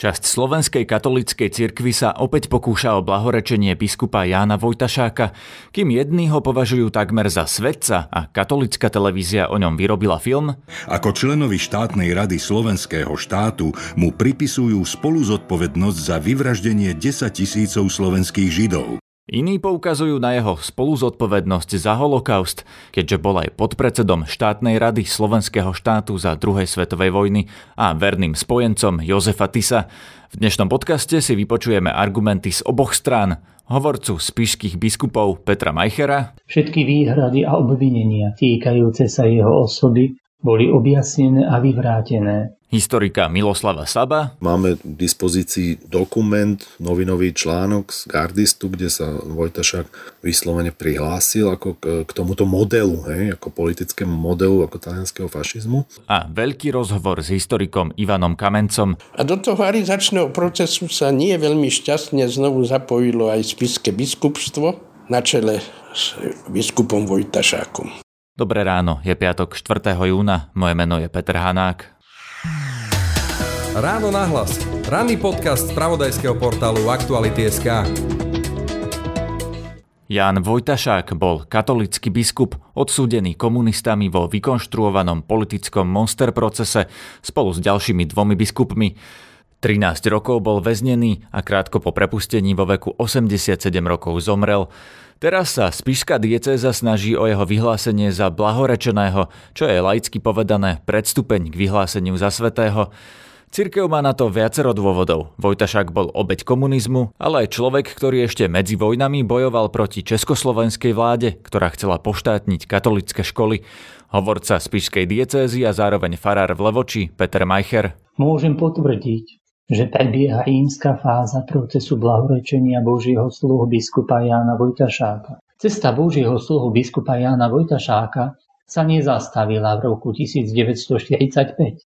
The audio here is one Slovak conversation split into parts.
Časť slovenskej katolíckej cirkvi sa opäť pokúša o blahorečenie biskupa Jána Vojtašáka, kým jední ho považujú takmer za svetca a katolická televízia o ňom vyrobila film. Ako členovi štátnej rady slovenského štátu mu pripisujú spolu zodpovednosť za vyvraždenie 10 tisícov slovenských židov. Iní poukazujú na jeho spoluzodpovednosť za holokaust, keďže bol aj podpredsedom štátnej rady slovenského štátu za druhej svetovej vojny a verným spojencom Jozefa Tisa. V dnešnom podcaste si vypočujeme argumenty z oboch strán, hovorcu spišských biskupov Petra Majchera. Všetky výhrady a obvinenia týkajúce sa jeho osoby boli objasnené a vyvrátené historika Miloslava Saba. Máme k dispozícii dokument, novinový článok z Gardistu, kde sa Vojtašák vyslovene prihlásil ako k, k tomuto modelu, hej, ako politickému modelu, ako talianského fašizmu. A veľký rozhovor s historikom Ivanom Kamencom. A do toho arizačného procesu sa nie veľmi šťastne znovu zapojilo aj spiske biskupstvo na čele s biskupom Vojtašákom. Dobré ráno, je piatok 4. júna, moje meno je Peter Hanák. Ráno nahlas. Ranný podcast z pravodajského portálu Aktuality.sk. Jan Vojtašák bol katolický biskup, odsúdený komunistami vo vykonštruovanom politickom monster procese spolu s ďalšími dvomi biskupmi. 13 rokov bol väznený a krátko po prepustení vo veku 87 rokov zomrel. Teraz sa spišská diecéza snaží o jeho vyhlásenie za blahorečeného, čo je laicky povedané predstupeň k vyhláseniu za svetého. Cirkev má na to viacero dôvodov. Vojtašák bol obeď komunizmu, ale aj človek, ktorý ešte medzi vojnami bojoval proti československej vláde, ktorá chcela poštátniť katolické školy. Hovorca spišskej diecézy a zároveň farár v Levoči, Peter Majcher. Môžem potvrdiť, že prebieha rímska fáza procesu blahorečenia Božieho sluhu biskupa Jána Vojtašáka. Cesta Božieho sluhu biskupa Jána Vojtašáka sa nezastavila v roku 1945,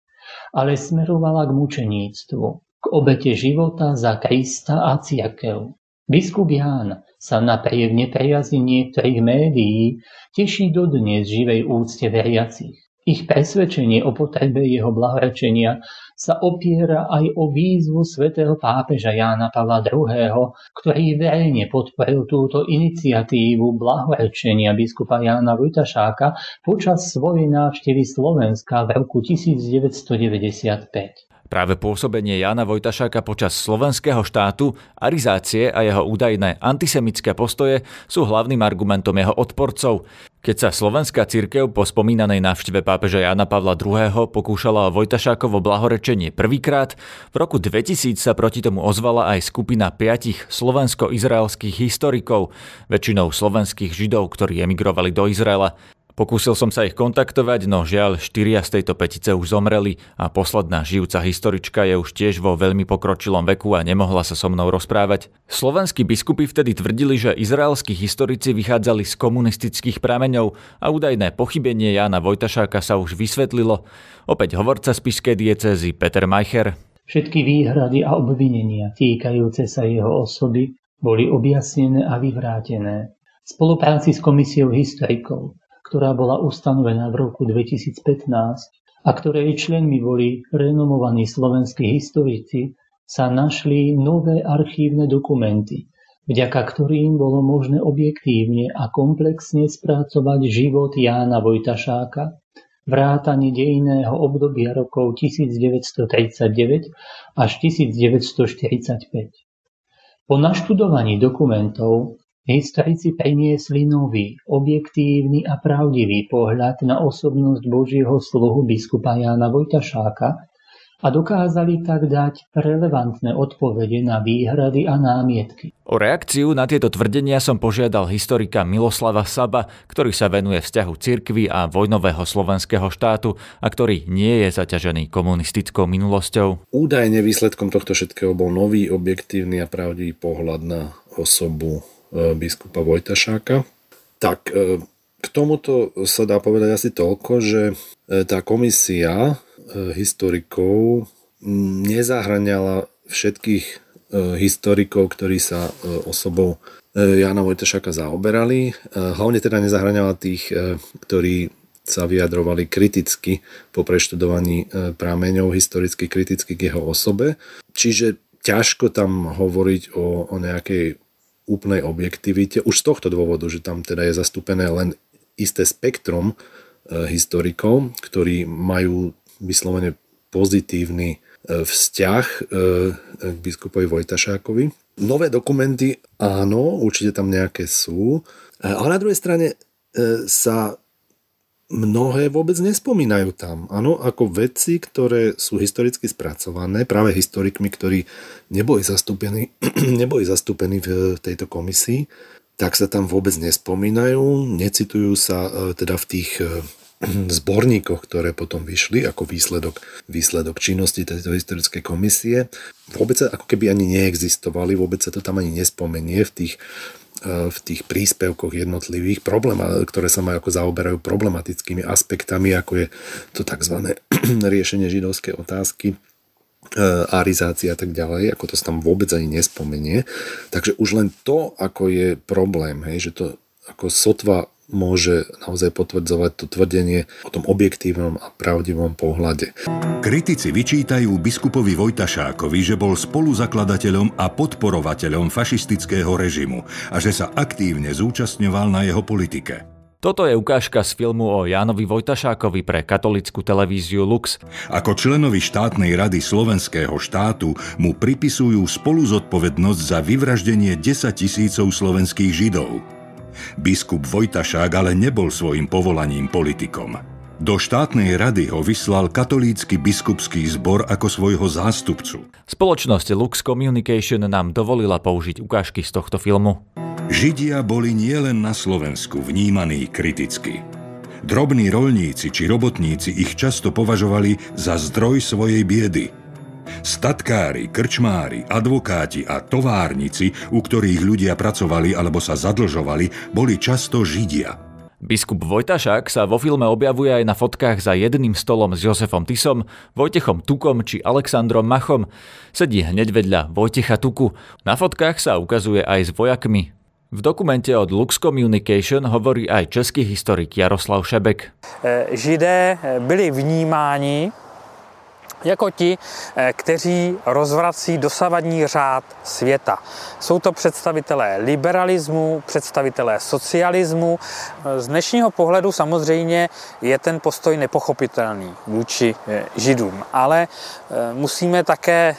ale smerovala k mučeníctvu, k obete života za Krista a církev. Biskup Ján sa napriek nepriazni niektorých médií teší dodnes živej úcte veriacich. Ich presvedčenie o potrebe jeho blahorečenia sa opiera aj o výzvu svätého pápeža Jána Pavla II., ktorý verejne podporil túto iniciatívu blahorečenia biskupa Jána Vojtašáka počas svojej návštevy Slovenska v roku 1995. Práve pôsobenie Jana Vojtašáka počas slovenského štátu, arizácie a jeho údajné antisemické postoje sú hlavným argumentom jeho odporcov. Keď sa slovenská cirkev po spomínanej návšteve pápeža Jana Pavla II. pokúšala o Vojtašákovo blahorečenie prvýkrát, v roku 2000 sa proti tomu ozvala aj skupina piatich slovensko-izraelských historikov, väčšinou slovenských židov, ktorí emigrovali do Izraela. Pokúsil som sa ich kontaktovať, no žiaľ, štyria z tejto petice už zomreli a posledná žijúca historička je už tiež vo veľmi pokročilom veku a nemohla sa so mnou rozprávať. Slovenskí biskupy vtedy tvrdili, že izraelskí historici vychádzali z komunistických prameňov a údajné pochybenie Jána Vojtašáka sa už vysvetlilo. Opäť hovorca spišskej diecézy Peter Majcher. Všetky výhrady a obvinenia týkajúce sa jeho osoby boli objasnené a vyvrátené. V spolupráci s komisiou historikov ktorá bola ustanovená v roku 2015 a ktorej členmi boli renomovaní slovenskí historici, sa našli nové archívne dokumenty, vďaka ktorým bolo možné objektívne a komplexne spracovať život Jána Vojtašáka, vrátanie dejného obdobia rokov 1939 až 1945. Po naštudovaní dokumentov Historici priniesli nový, objektívny a pravdivý pohľad na osobnosť Božieho sluhu biskupa Jána Vojtašáka a dokázali tak dať relevantné odpovede na výhrady a námietky. O reakciu na tieto tvrdenia som požiadal historika Miloslava Saba, ktorý sa venuje vzťahu cirkvy a vojnového slovenského štátu a ktorý nie je zaťažený komunistickou minulosťou. Údajne výsledkom tohto všetkého bol nový, objektívny a pravdivý pohľad na osobu biskupa Vojtašáka. Tak e, k tomuto sa dá povedať asi toľko, že e, tá komisia historikov nezahraniala všetkých historikov, ktorí sa osobou Jana Vojtašáka zaoberali. Hlavne teda nezahraniala tých, ktorí sa vyjadrovali kriticky po preštudovaní e, prámeňov, historicky kriticky k jeho osobe. Čiže ťažko tam hovoriť o, o nejakej úplnej objektivite, už z tohto dôvodu, že tam teda je zastúpené len isté spektrum e, historikov, ktorí majú vyslovene pozitívny e, vzťah e, k biskupovi Vojtašákovi. Nové dokumenty, áno, určite tam nejaké sú, ale na druhej strane sa mnohé vôbec nespomínajú tam. Áno, ako veci, ktoré sú historicky spracované práve historikmi, ktorí neboli zastúpení, neboli zastúpení v tejto komisii, tak sa tam vôbec nespomínajú, necitujú sa e, teda v tých e, zborníkoch, ktoré potom vyšli ako výsledok, výsledok činnosti tejto historickej komisie. Vôbec sa ako keby ani neexistovali, vôbec sa to tam ani nespomenie v tých v tých príspevkoch jednotlivých, problém, ktoré sa majú ako zaoberajú problematickými aspektami, ako je to tzv. riešenie židovskej otázky, e, arizácia a tak ďalej, ako to sa tam vôbec ani nespomenie. Takže už len to, ako je problém, hej, že to ako sotva môže naozaj potvrdzovať to tvrdenie o tom objektívnom a pravdivom pohľade. Kritici vyčítajú biskupovi Vojtašákovi, že bol spoluzakladateľom a podporovateľom fašistického režimu a že sa aktívne zúčastňoval na jeho politike. Toto je ukážka z filmu o Jánovi Vojtašákovi pre katolickú televíziu Lux. Ako členovi štátnej rady slovenského štátu mu pripisujú spolu zodpovednosť za vyvraždenie 10 tisícov slovenských židov. Biskup Vojtašák ale nebol svojim povolaním politikom. Do štátnej rady ho vyslal katolícky biskupský zbor ako svojho zástupcu. Spoločnosť Lux Communication nám dovolila použiť ukážky z tohto filmu. Židia boli nielen na Slovensku vnímaní kriticky. Drobní rolníci či robotníci ich často považovali za zdroj svojej biedy – Statkári, krčmári, advokáti a továrnici, u ktorých ľudia pracovali alebo sa zadlžovali, boli často Židia. Biskup Vojtašák sa vo filme objavuje aj na fotkách za jedným stolom s Josefom Tisom, Vojtechom Tukom či Alexandrom Machom. Sedí hneď vedľa Vojtecha Tuku. Na fotkách sa ukazuje aj s vojakmi. V dokumente od Lux Communication hovorí aj český historik Jaroslav Šebek. Židé byli vnímáni jako ti, eh, kteří rozvrací dosavadní řád světa. Jsou to představitelé liberalismu, představitelé socialismu. Z dnešního pohledu samozřejmě je ten postoj nepochopitelný vůči eh, židům, ale eh, musíme také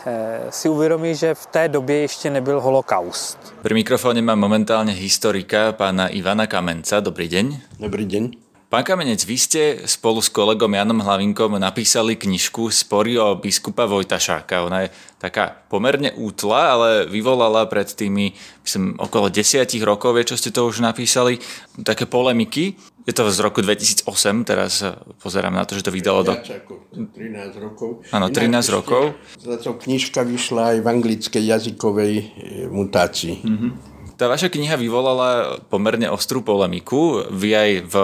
si uvědomit, že v té době ještě nebyl holokaust. Pri mikrofóne mám momentálne historika pána Ivana Kamenca. Dobrý deň. Dobrý deň. Pán Kamenec, vy ste spolu s kolegom Janom Hlavinkom napísali knižku Spory o biskupa Vojtašáka. Ona je taká pomerne útla, ale vyvolala pred tými myslím, okolo desiatich rokov, čo ste to už napísali, také polemiky. Je to z roku 2008, teraz pozerám na to, že to vydalo do... 13 rokov. Áno, 13 Inak rokov. Táto knižka vyšla aj v anglickej jazykovej e, mutácii. Mm-hmm. Tá vaša kniha vyvolala pomerne ostrú polemiku. Vy aj v,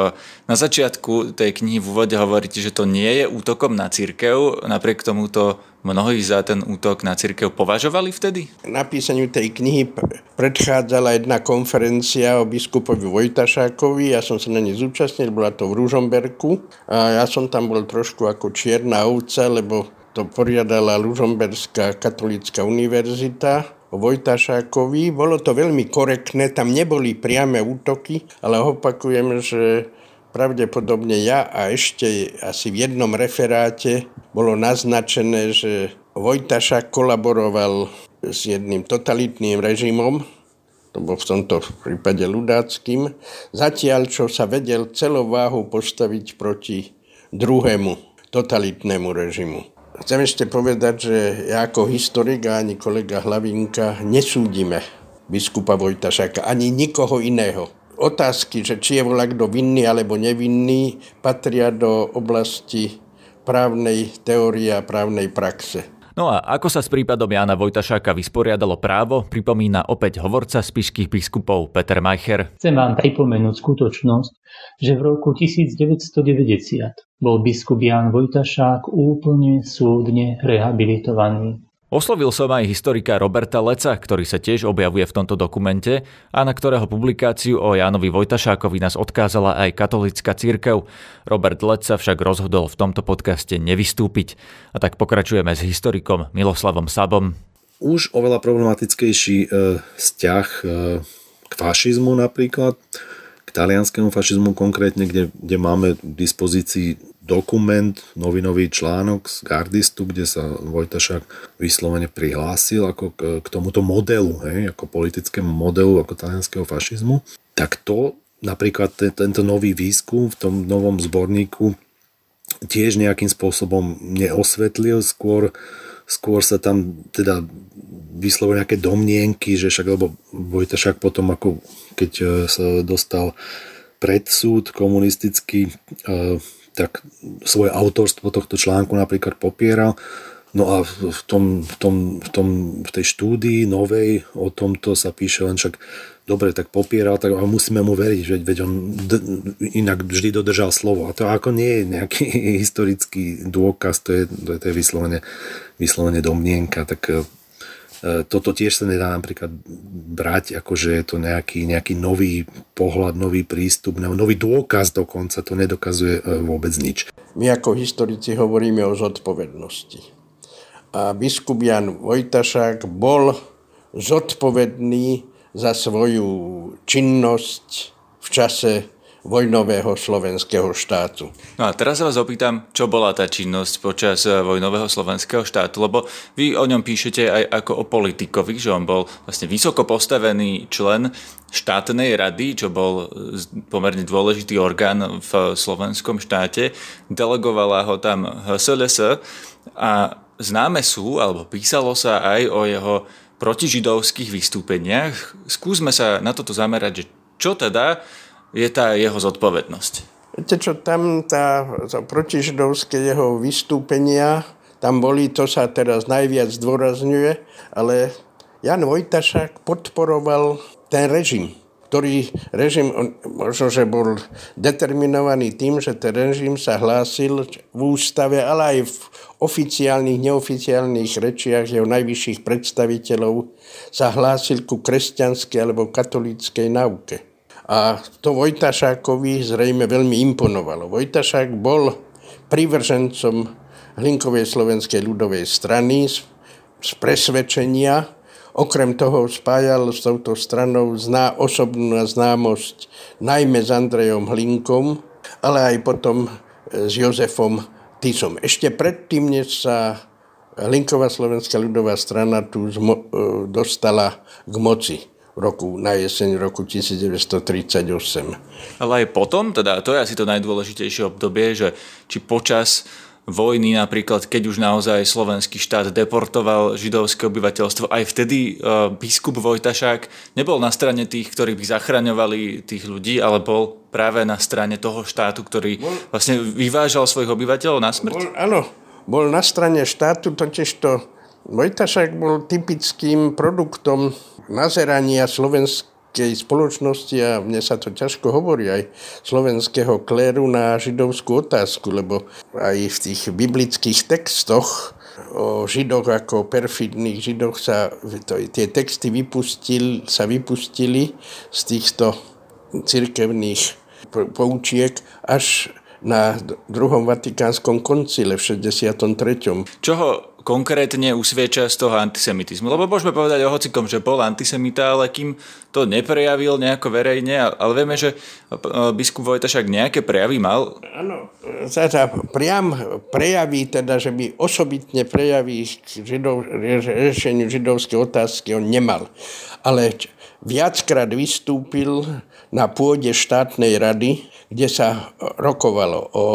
na začiatku tej knihy v úvode hovoríte, že to nie je útokom na církev. Napriek tomu to mnohí za ten útok na církev považovali vtedy? Napísaniu tej knihy predchádzala jedna konferencia o biskupovi Vojtašákovi. Ja som sa na nej zúčastnil, bola to v Ružomberku. A ja som tam bol trošku ako čierna ovca, lebo to poriadala Lužomberská katolícka univerzita Vojtašákovi. Bolo to veľmi korektné, tam neboli priame útoky, ale opakujem, že pravdepodobne ja a ešte asi v jednom referáte bolo naznačené, že Vojtašák kolaboroval s jedným totalitným režimom, to bol v tomto prípade ľudáckým, zatiaľ čo sa vedel celou váhu postaviť proti druhému totalitnému režimu. Chcem ešte povedať, že ja ako historik a ani kolega Hlavinka nesúdime biskupa Vojtašaka, ani nikoho iného. Otázky, že či je volá kto vinný alebo nevinný, patria do oblasti právnej teórie a právnej praxe. No a ako sa s prípadom Jána Vojtašáka vysporiadalo právo, pripomína opäť hovorca spišských biskupov Peter Majcher. Chcem vám pripomenúť skutočnosť, že v roku 1990 bol biskup Ján Vojtašák úplne súdne rehabilitovaný. Oslovil som aj historika Roberta Leca, ktorý sa tiež objavuje v tomto dokumente a na ktorého publikáciu o Jánovi Vojtašákovi nás odkázala aj katolická církev. Robert Lec sa však rozhodol v tomto podcaste nevystúpiť. A tak pokračujeme s historikom Miloslavom Sabom. Už oveľa problematickejší e, vzťah e, k fašizmu napríklad, k talianskému fašizmu konkrétne, kde, kde máme v dispozícii dokument, novinový článok z Gardistu, kde sa Vojtašák vyslovene prihlásil ako k, k tomuto modelu, hej, ako politickému modelu ako talianského fašizmu, tak to napríklad te, tento nový výskum v tom novom zborníku tiež nejakým spôsobom neosvetlil, skôr, skôr sa tam teda vyslovujú nejaké domnienky, že však, lebo Vojtašák potom ako keď e, sa dostal pred súd komunistický, e, tak svoje autorstvo tohto článku napríklad popieral. No a v, tom, v, tom, v, tom, v tej štúdii novej o tomto sa píše len však dobre, tak popieral, tak musíme mu veriť, veď, veď on d- inak vždy dodržal slovo. A to ako nie je nejaký historický dôkaz, to je, to je, to je vyslovene, vyslovene domnienka, tak toto tiež sa nedá napríklad brať, ako že je to nejaký, nejaký nový pohľad, nový prístup, nový dôkaz dokonca, to nedokazuje e, vôbec nič. My ako historici hovoríme o zodpovednosti. A biskup Jan Vojtašák bol zodpovedný za svoju činnosť v čase vojnového slovenského štátu. No a teraz sa vás opýtam, čo bola tá činnosť počas eh, vojnového slovenského štátu, lebo vy o ňom píšete aj ako o politikovi, že on bol vlastne vysoko postavený člen štátnej rady, čo bol eh, pomerne dôležitý orgán v slovenskom štáte. Delegovala ho tam HSLS a známe sú, alebo písalo sa aj o jeho protižidovských vystúpeniach. Skúsme sa na toto zamerať, že čo teda je tá jeho zodpovednosť? Viete čo, tam tá, tá protižidovské jeho vystúpenia, tam boli, to sa teraz najviac zdôrazňuje, ale Jan Vojtašák podporoval ten režim, ktorý režim, možno, že bol determinovaný tým, že ten režim sa hlásil v ústave, ale aj v oficiálnych, neoficiálnych rečiach jeho najvyšších predstaviteľov sa hlásil ku kresťanskej alebo katolíckej nauke. A to Vojtašákovi zrejme veľmi imponovalo. Vojtašák bol privržencom Hlinkovej slovenskej ľudovej strany z, presvedčenia. Okrem toho spájal s touto stranou zná, osobnú známosť najmä s Andrejom Hlinkom, ale aj potom s Jozefom Tisom. Ešte predtým, než sa Hlinková slovenská ľudová strana tu zmo, e, dostala k moci roku, na jeseň roku 1938. Ale aj potom, teda to je asi to najdôležitejšie obdobie, že či počas vojny napríklad, keď už naozaj slovenský štát deportoval židovské obyvateľstvo, aj vtedy uh, biskup Vojtašák nebol na strane tých, ktorí by zachraňovali tých ľudí, ale bol práve na strane toho štátu, ktorý vlastne vyvážal svojich obyvateľov na smrť? Bol, áno, bol na strane štátu, totiž to Vojtašák bol typickým produktom nazerania slovenskej spoločnosti a mne sa to ťažko hovorí aj slovenského kléru na židovskú otázku, lebo aj v tých biblických textoch o židoch ako perfidných židoch sa to, tie texty vypustil, sa vypustili z týchto cirkevných poučiek až na druhom Vatikánskom koncile v 63. Čoho konkrétne usvieča z toho antisemitizmu. Lebo môžeme povedať o hocikom, že bol antisemita, ale kým to neprejavil nejako verejne, ale vieme, že biskup však nejaké prejavy mal. Áno, teda priam prejaví, teda, že by osobitne prejaví židov, riešeniu židovskej otázky on nemal. Ale viackrát vystúpil na pôde štátnej rady, kde sa rokovalo o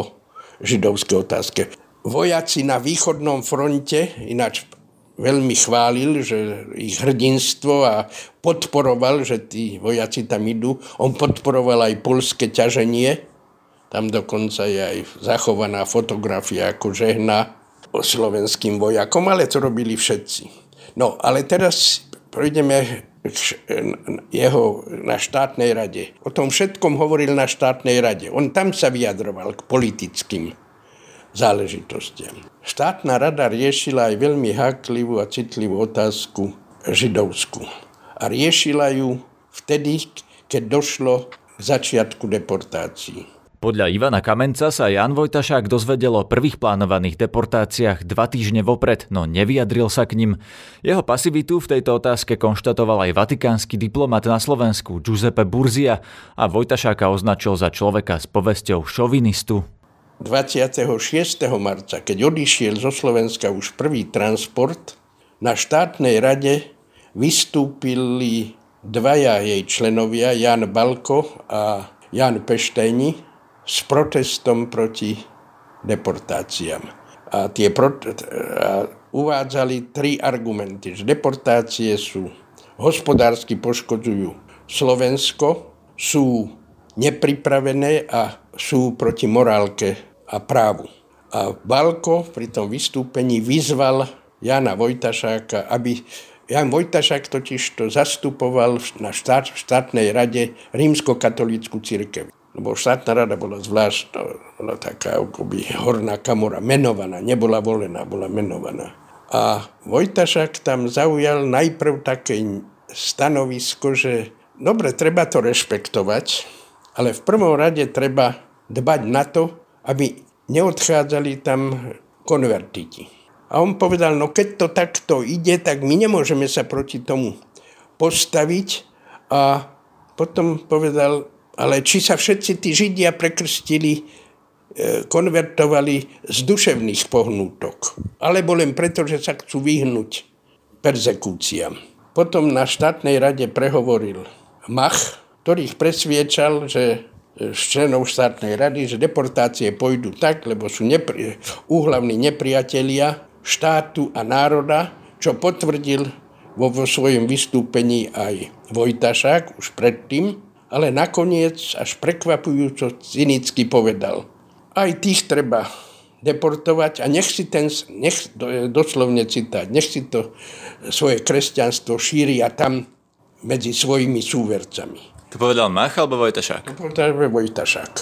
židovskej otázke vojaci na východnom fronte, ináč veľmi chválil, že ich hrdinstvo a podporoval, že tí vojaci tam idú. On podporoval aj polské ťaženie. Tam dokonca je aj zachovaná fotografia, ako žehna slovenským vojakom, ale to robili všetci. No, ale teraz projdeme jeho na štátnej rade. O tom všetkom hovoril na štátnej rade. On tam sa vyjadroval k politickým záležitostiam. Štátna rada riešila aj veľmi háklivú a citlivú otázku židovskú. A riešila ju vtedy, keď došlo k začiatku deportácií. Podľa Ivana Kamenca sa Jan Vojtašák dozvedel o prvých plánovaných deportáciách dva týždne vopred, no nevyjadril sa k nim. Jeho pasivitu v tejto otázke konštatoval aj vatikánsky diplomat na Slovensku Giuseppe Burzia a Vojtašáka označil za človeka s povesťou šovinistu. 26. marca, keď odišiel zo Slovenska už prvý transport, na štátnej rade vystúpili dvaja jej členovia, Jan Balko a Jan Peštajni, s protestom proti deportáciám. A tie prot- a uvádzali tri argumenty, že deportácie sú hospodársky poškodzujú Slovensko, sú nepripravené a sú proti morálke a právu. A Balko pri tom vystúpení vyzval Jana Vojtašáka, aby Jan Vojtašák totiž to zastupoval na štát, štátnej rade rímsko-katolícku církev lebo štátna rada bola zvlášť, bola taká akoby horná kamora, menovaná, nebola volená, bola menovaná. A Vojtašak tam zaujal najprv také stanovisko, že dobre, treba to rešpektovať, ale v prvom rade treba dbať na to, aby neodchádzali tam konvertiti. A on povedal, no keď to takto ide, tak my nemôžeme sa proti tomu postaviť. A potom povedal, ale či sa všetci tí Židia prekrstili, e, konvertovali z duševných pohnútok, alebo len preto, že sa chcú vyhnúť perzekúciám. Potom na štátnej rade prehovoril Mach, ktorý ich presviečal, že z členov štátnej rady, že deportácie pôjdu tak, lebo sú nepri- úhlavní nepriatelia štátu a národa, čo potvrdil vo, vo svojom vystúpení aj Vojtašák už predtým, ale nakoniec až prekvapujúco cynicky povedal. Aj tých treba deportovať a nech si ten, nech, doslovne citať, nech si to svoje kresťanstvo šíria tam medzi svojimi súvercami. To povedal Mach alebo Vojtašák? To povedal Vojtašák.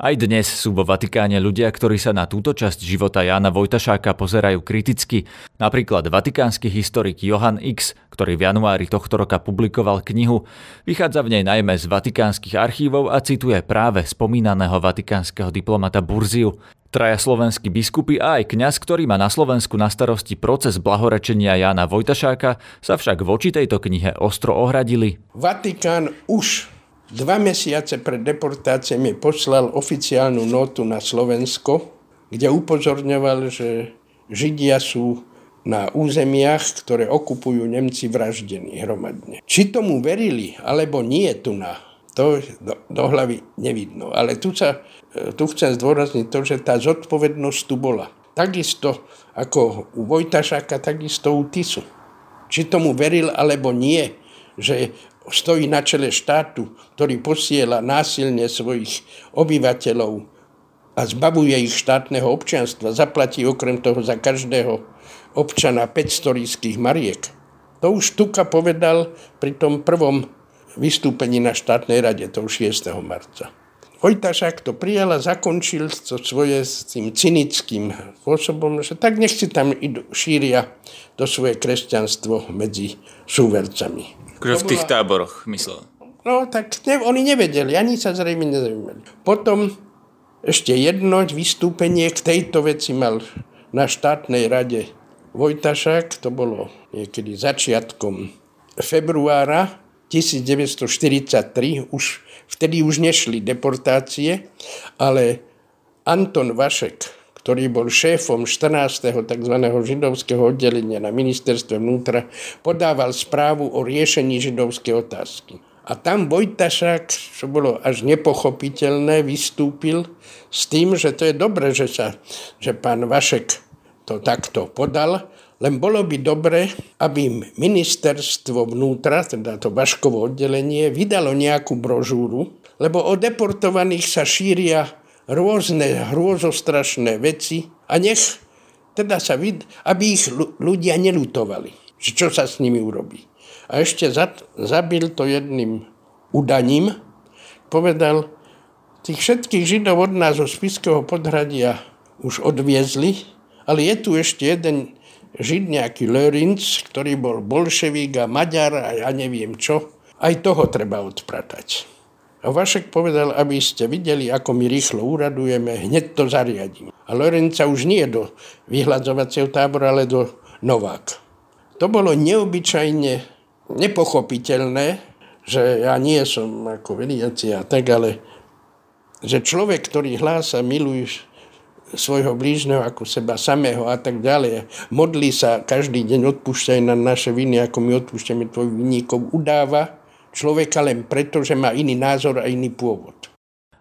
Aj dnes sú vo Vatikáne ľudia, ktorí sa na túto časť života Jána Vojtašáka pozerajú kriticky. Napríklad vatikánsky historik Johan X, ktorý v januári tohto roka publikoval knihu. Vychádza v nej najmä z vatikánskych archívov a cituje práve spomínaného vatikánskeho diplomata Burziu. Traja slovenskí biskupy a aj kňaz, ktorý má na Slovensku na starosti proces blahorečenia Jána Vojtašáka, sa však voči tejto knihe ostro ohradili. Vatikán už Dva mesiace pred deportáciami poslal oficiálnu notu na Slovensko, kde upozorňoval, že Židia sú na územiach, ktoré okupujú Nemci vraždení hromadne. Či tomu verili, alebo nie tu na, to do, do hlavy nevidno. Ale tu, sa, tu chcem zdôrazniť to, že tá zodpovednosť tu bola. Takisto ako u Vojtašáka, takisto u Tisu. Či tomu veril, alebo nie, že stojí na čele štátu, ktorý posiela násilne svojich obyvateľov a zbavuje ich štátneho občianstva, zaplatí okrem toho za každého občana 500 ríských mariek. To už Tuka povedal pri tom prvom vystúpení na štátnej rade, to už 6. marca. Vojtašák to prijal a zakončil to svoje s tým cynickým spôsobom, že tak nech si tam idú, šíria to svoje kresťanstvo medzi súvercami. Akože v tých táboroch, myslel. No, tak ne, oni nevedeli, ani sa zrejme nezaujímali. Potom ešte jedno vystúpenie k tejto veci mal na štátnej rade Vojtašák, to bolo niekedy začiatkom februára 1943, už, vtedy už nešli deportácie, ale Anton Vašek, ktorý bol šéfom 14. tzv. židovského oddelenia na ministerstve vnútra, podával správu o riešení židovskej otázky. A tam Vojtašák, čo bolo až nepochopiteľné, vystúpil s tým, že to je dobré, že, sa, že pán Vašek to takto podal, len bolo by dobre, aby ministerstvo vnútra, teda to Vaškovo oddelenie, vydalo nejakú brožúru, lebo o deportovaných sa šíria rôzne hrôzostrašné veci a nech teda sa vid, aby ich ľudia nelutovali, čo sa s nimi urobí. A ešte zabil to jedným udaním, povedal, tých všetkých židov od nás zo Spiského podhradia už odviezli, ale je tu ešte jeden Žid, nejaký Lörinc, ktorý bol bolševík a Maďar a ja neviem čo. Aj toho treba odpratať. A Vašek povedal, aby ste videli, ako my rýchlo uradujeme, hneď to zariadím. A Lorenca už nie do vyhľadzovacieho tábora, ale do Novák. To bolo neobyčajne nepochopiteľné, že ja nie som ako veriaci a tak, ale že človek, ktorý hlása, miluješ svojho blížneho ako seba samého a tak ďalej. Modlí sa každý deň, odpúšťaj na naše viny, ako my odpúšťame tvojich vinníkov, udáva človeka len preto, že má iný názor a iný pôvod.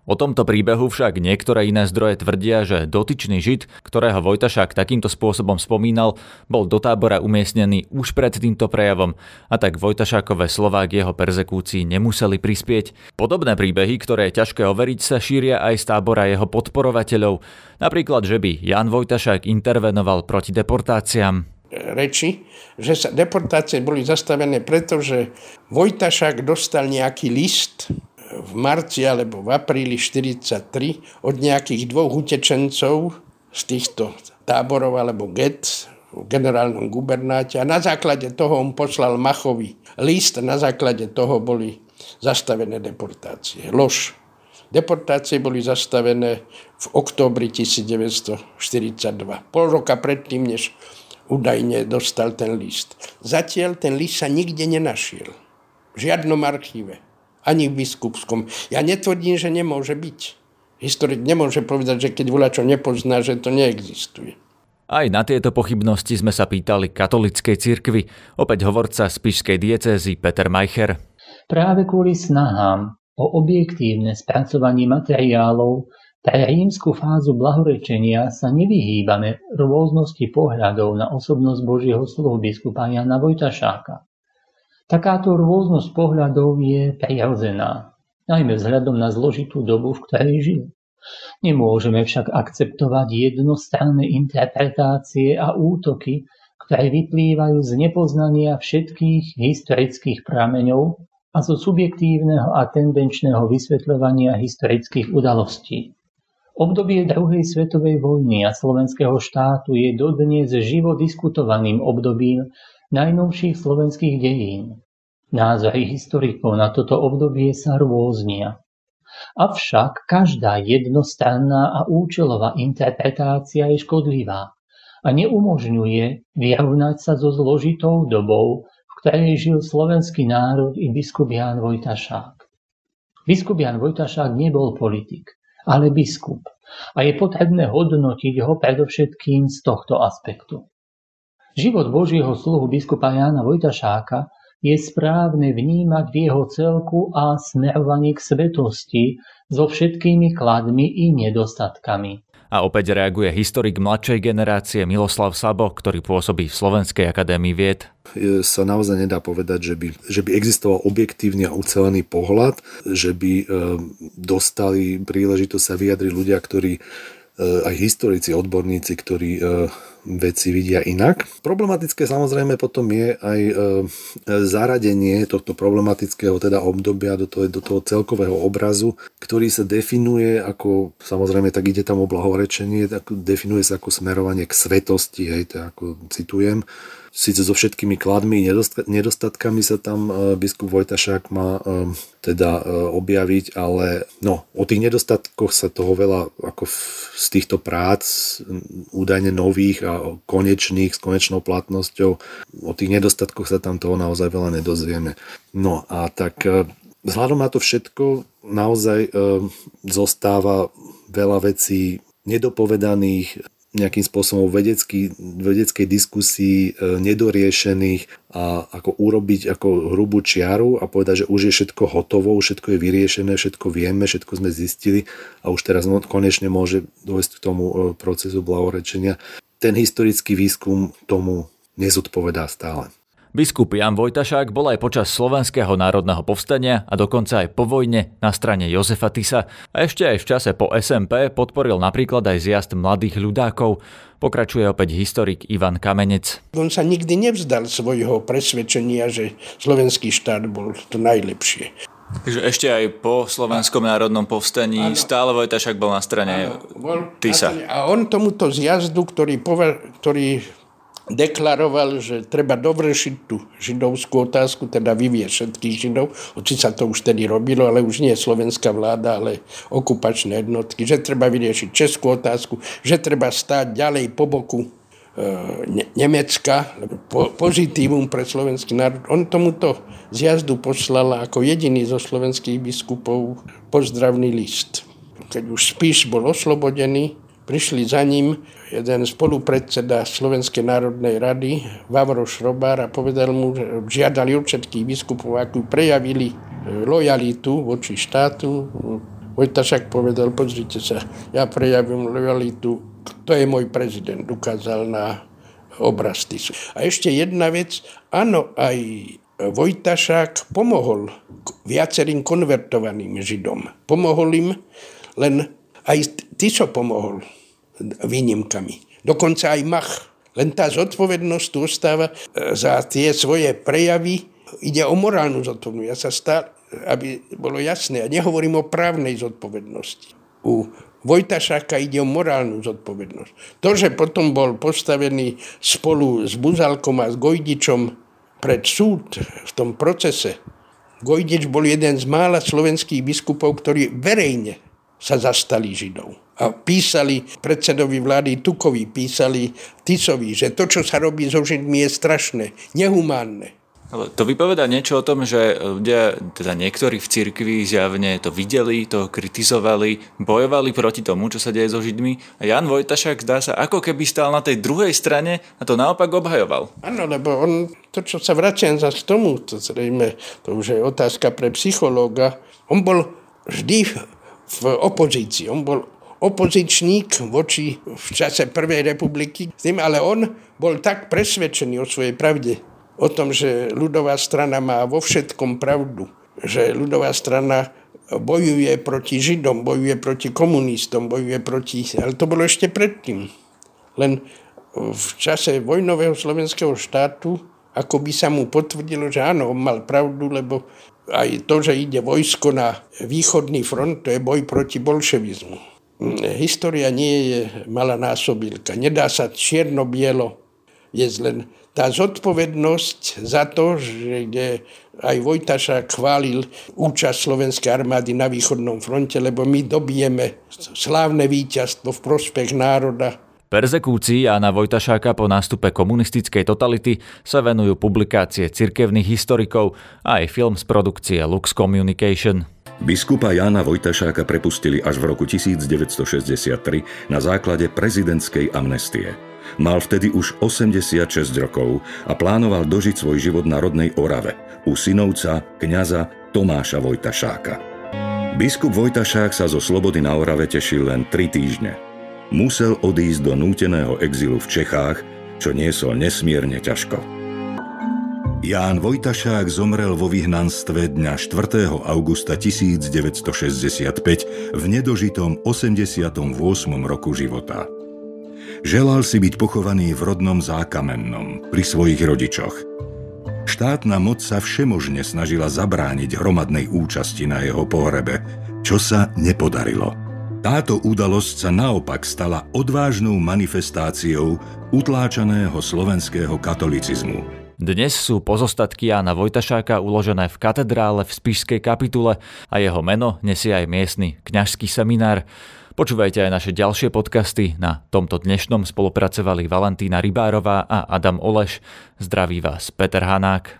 O tomto príbehu však niektoré iné zdroje tvrdia, že dotyčný Žid, ktorého Vojtašák takýmto spôsobom spomínal, bol do tábora umiestnený už pred týmto prejavom a tak Vojtašákové slová k jeho perzekúcii nemuseli prispieť. Podobné príbehy, ktoré je ťažké overiť, sa šíria aj z tábora jeho podporovateľov. Napríklad, že by Jan Vojtašák intervenoval proti deportáciám reči, že sa deportácie boli zastavené, pretože Vojtašák dostal nejaký list v marci alebo v apríli 1943 od nejakých dvoch utečencov z týchto táborov alebo get v generálnom gubernáte a na základe toho on poslal Machovi list a na základe toho boli zastavené deportácie. Lož. Deportácie boli zastavené v októbri 1942. Pol roka predtým, než údajne dostal ten list. Zatiaľ ten list sa nikde nenašiel. V žiadnom archíve ani v biskupskom. Ja netvrdím, že nemôže byť. Historik nemôže povedať, že keď volačo nepozná, že to neexistuje. Aj na tieto pochybnosti sme sa pýtali katolickej cirkvi, opäť hovorca z Pišskej diecézy Peter Majcher. Práve kvôli snahám o objektívne spracovanie materiálov pre rímsku fázu blahorečenia sa nevyhýbame rôznosti pohľadov na osobnosť Božieho sluhu biskupa Jana Vojtašáka. Takáto rôznosť pohľadov je prirodzená, najmä vzhľadom na zložitú dobu, v ktorej žil. Nemôžeme však akceptovať jednostranné interpretácie a útoky, ktoré vyplývajú z nepoznania všetkých historických prameňov a zo subjektívneho a tendenčného vysvetľovania historických udalostí. Obdobie druhej svetovej vojny a slovenského štátu je dodnes živo diskutovaným obdobím najnovších slovenských dejín. Názory historikov na toto obdobie sa rôznia. Avšak každá jednostranná a účelová interpretácia je škodlivá a neumožňuje vyrovnať sa so zložitou dobou, v ktorej žil slovenský národ i biskup Ján Vojtašák. Biskup Ján Vojtašák nebol politik, ale biskup a je potrebné hodnotiť ho predovšetkým z tohto aspektu. Život Božieho sluhu biskupa Jána Vojtašáka je správne vnímať v jeho celku a smerovanie k svetosti so všetkými kladmi i nedostatkami. A opäť reaguje historik mladšej generácie Miloslav Sabo, ktorý pôsobí v Slovenskej akadémii vied. Sa naozaj nedá povedať, že by, že by existoval objektívny a ucelený pohľad, že by e, dostali príležitosť sa vyjadriť ľudia, ktorí aj historici, odborníci, ktorí e, veci vidia inak. Problematické samozrejme potom je aj e, zaradenie tohto problematického teda obdobia do toho, do toho celkového obrazu, ktorý sa definuje ako, samozrejme tak ide tam o blahorečenie, tak definuje sa ako smerovanie k svetosti, hej, to ako citujem, síce so všetkými kladmi, nedostatkami sa tam e, biskup Vojtašák má e, teda e, objaviť, ale no, o tých nedostatkoch sa toho veľa ako z týchto prác údajne nových a konečných s konečnou platnosťou, o tých nedostatkoch sa tam toho naozaj veľa nedozvieme. No a tak vzhľadom na to všetko naozaj zostáva veľa vecí nedopovedaných, nejakým spôsobom vedecký, vedeckej diskusii e, nedoriešených a ako urobiť ako hrubú čiaru a povedať, že už je všetko hotovo, všetko je vyriešené, všetko vieme, všetko sme zistili a už teraz konečne môže dôjsť k tomu e, procesu blahorečenia. Ten historický výskum tomu nezodpovedá stále. Biskup Jan Vojtašák bol aj počas Slovenského národného povstania a dokonca aj po vojne na strane Jozefa Tisa a ešte aj v čase po SMP podporil napríklad aj zjazd mladých ľudákov. Pokračuje opäť historik Ivan Kamenec. On sa nikdy nevzdal svojho presvedčenia, že slovenský štát bol to najlepšie. Takže ešte aj po Slovenskom národnom povstaní ano. stále Vojtašák bol na strane ano, Tisa. A on tomuto zjazdu, ktorý, pova- ktorý deklaroval, že treba dovršiť tú židovskú otázku, teda vyvieť všetkých židov, hoci sa to už tedy robilo, ale už nie slovenská vláda, ale okupačné jednotky, že treba vyriešiť českú otázku, že treba stáť ďalej po boku E, Nemecka, pozitívum pre slovenský národ. On tomuto zjazdu poslal ako jediný zo slovenských biskupov pozdravný list. Keď už Spíš bol oslobodený, prišli za ním jeden spolupredseda Slovenskej národnej rady, Vavro Šrobár, a povedal mu, že žiadali od všetkých biskupov, akú prejavili lojalitu voči štátu. Vojtašak povedal, pozrite sa, ja prejavím lojalitu to je môj prezident, ukázal na obraz Tisu. A ešte jedna vec, áno, aj Vojtašák pomohol viacerým konvertovaným Židom. Pomohol im, len aj Tiso pomohol výnimkami. Dokonca aj Mach. Len tá zodpovednosť tu ostáva e, za tie svoje prejavy. Ide o morálnu zodpovednosť. Ja sa stále, aby bolo jasné, ja nehovorím o právnej zodpovednosti. U Vojtašáka ide o morálnu zodpovednosť. To, že potom bol postavený spolu s Buzalkom a s Gojdičom pred súd v tom procese, Gojdič bol jeden z mála slovenských biskupov, ktorí verejne sa zastali Židov. A písali predsedovi vlády Tukovi, písali Tisovi, že to, čo sa robí so Židmi, je strašné, nehumánne. Ale to vypoveda niečo o tom, že ľudia, teda niektorí v cirkvi zjavne to videli, to kritizovali, bojovali proti tomu, čo sa deje so Židmi. A Jan Vojtašák zdá sa, ako keby stál na tej druhej strane a to naopak obhajoval. Áno, lebo on, to, čo sa vraciam za k tomu, to zrejme, to už je otázka pre psychológa, on bol vždy v opozícii. On bol opozičník voči v čase Prvej republiky, tým, ale on bol tak presvedčený o svojej pravde, o tom, že ľudová strana má vo všetkom pravdu, že ľudová strana bojuje proti Židom, bojuje proti komunistom, bojuje proti... Ale to bolo ešte predtým. Len v čase vojnového slovenského štátu ako by sa mu potvrdilo, že áno, on mal pravdu, lebo aj to, že ide vojsko na východný front, to je boj proti bolševizmu. História nie je malá násobilka. Nedá sa čierno-bielo je len tá zodpovednosť za to, že aj Vojtaša chválil účasť Slovenskej armády na východnom fronte, lebo my dobijeme slávne víťazstvo v prospech národa. Perzekúcii Jána Vojtašáka po nástupe komunistickej totality sa venujú publikácie cirkevných historikov a aj film z produkcie Lux Communication. Biskupa Jána Vojtašáka prepustili až v roku 1963 na základe prezidentskej amnestie. Mal vtedy už 86 rokov a plánoval dožiť svoj život na rodnej Orave u synovca, kňaza Tomáša Vojtašáka. Biskup Vojtašák sa zo slobody na Orave tešil len 3 týždne. Musel odísť do núteného exilu v Čechách, čo niesol nesmierne ťažko. Ján Vojtašák zomrel vo vyhnanstve dňa 4. augusta 1965 v nedožitom 88. roku života. Želal si byť pochovaný v rodnom zákamennom, pri svojich rodičoch. Štátna moc sa všemožne snažila zabrániť hromadnej účasti na jeho pohrebe, čo sa nepodarilo. Táto udalosť sa naopak stala odvážnou manifestáciou utláčaného slovenského katolicizmu. Dnes sú pozostatky Jána Vojtašáka uložené v katedrále v Spišskej kapitule a jeho meno nesie aj miestny kňažský seminár. Počúvajte aj naše ďalšie podcasty. Na tomto dnešnom spolupracovali Valentína Rybárová a Adam Oleš. Zdraví vás Peter Hanák.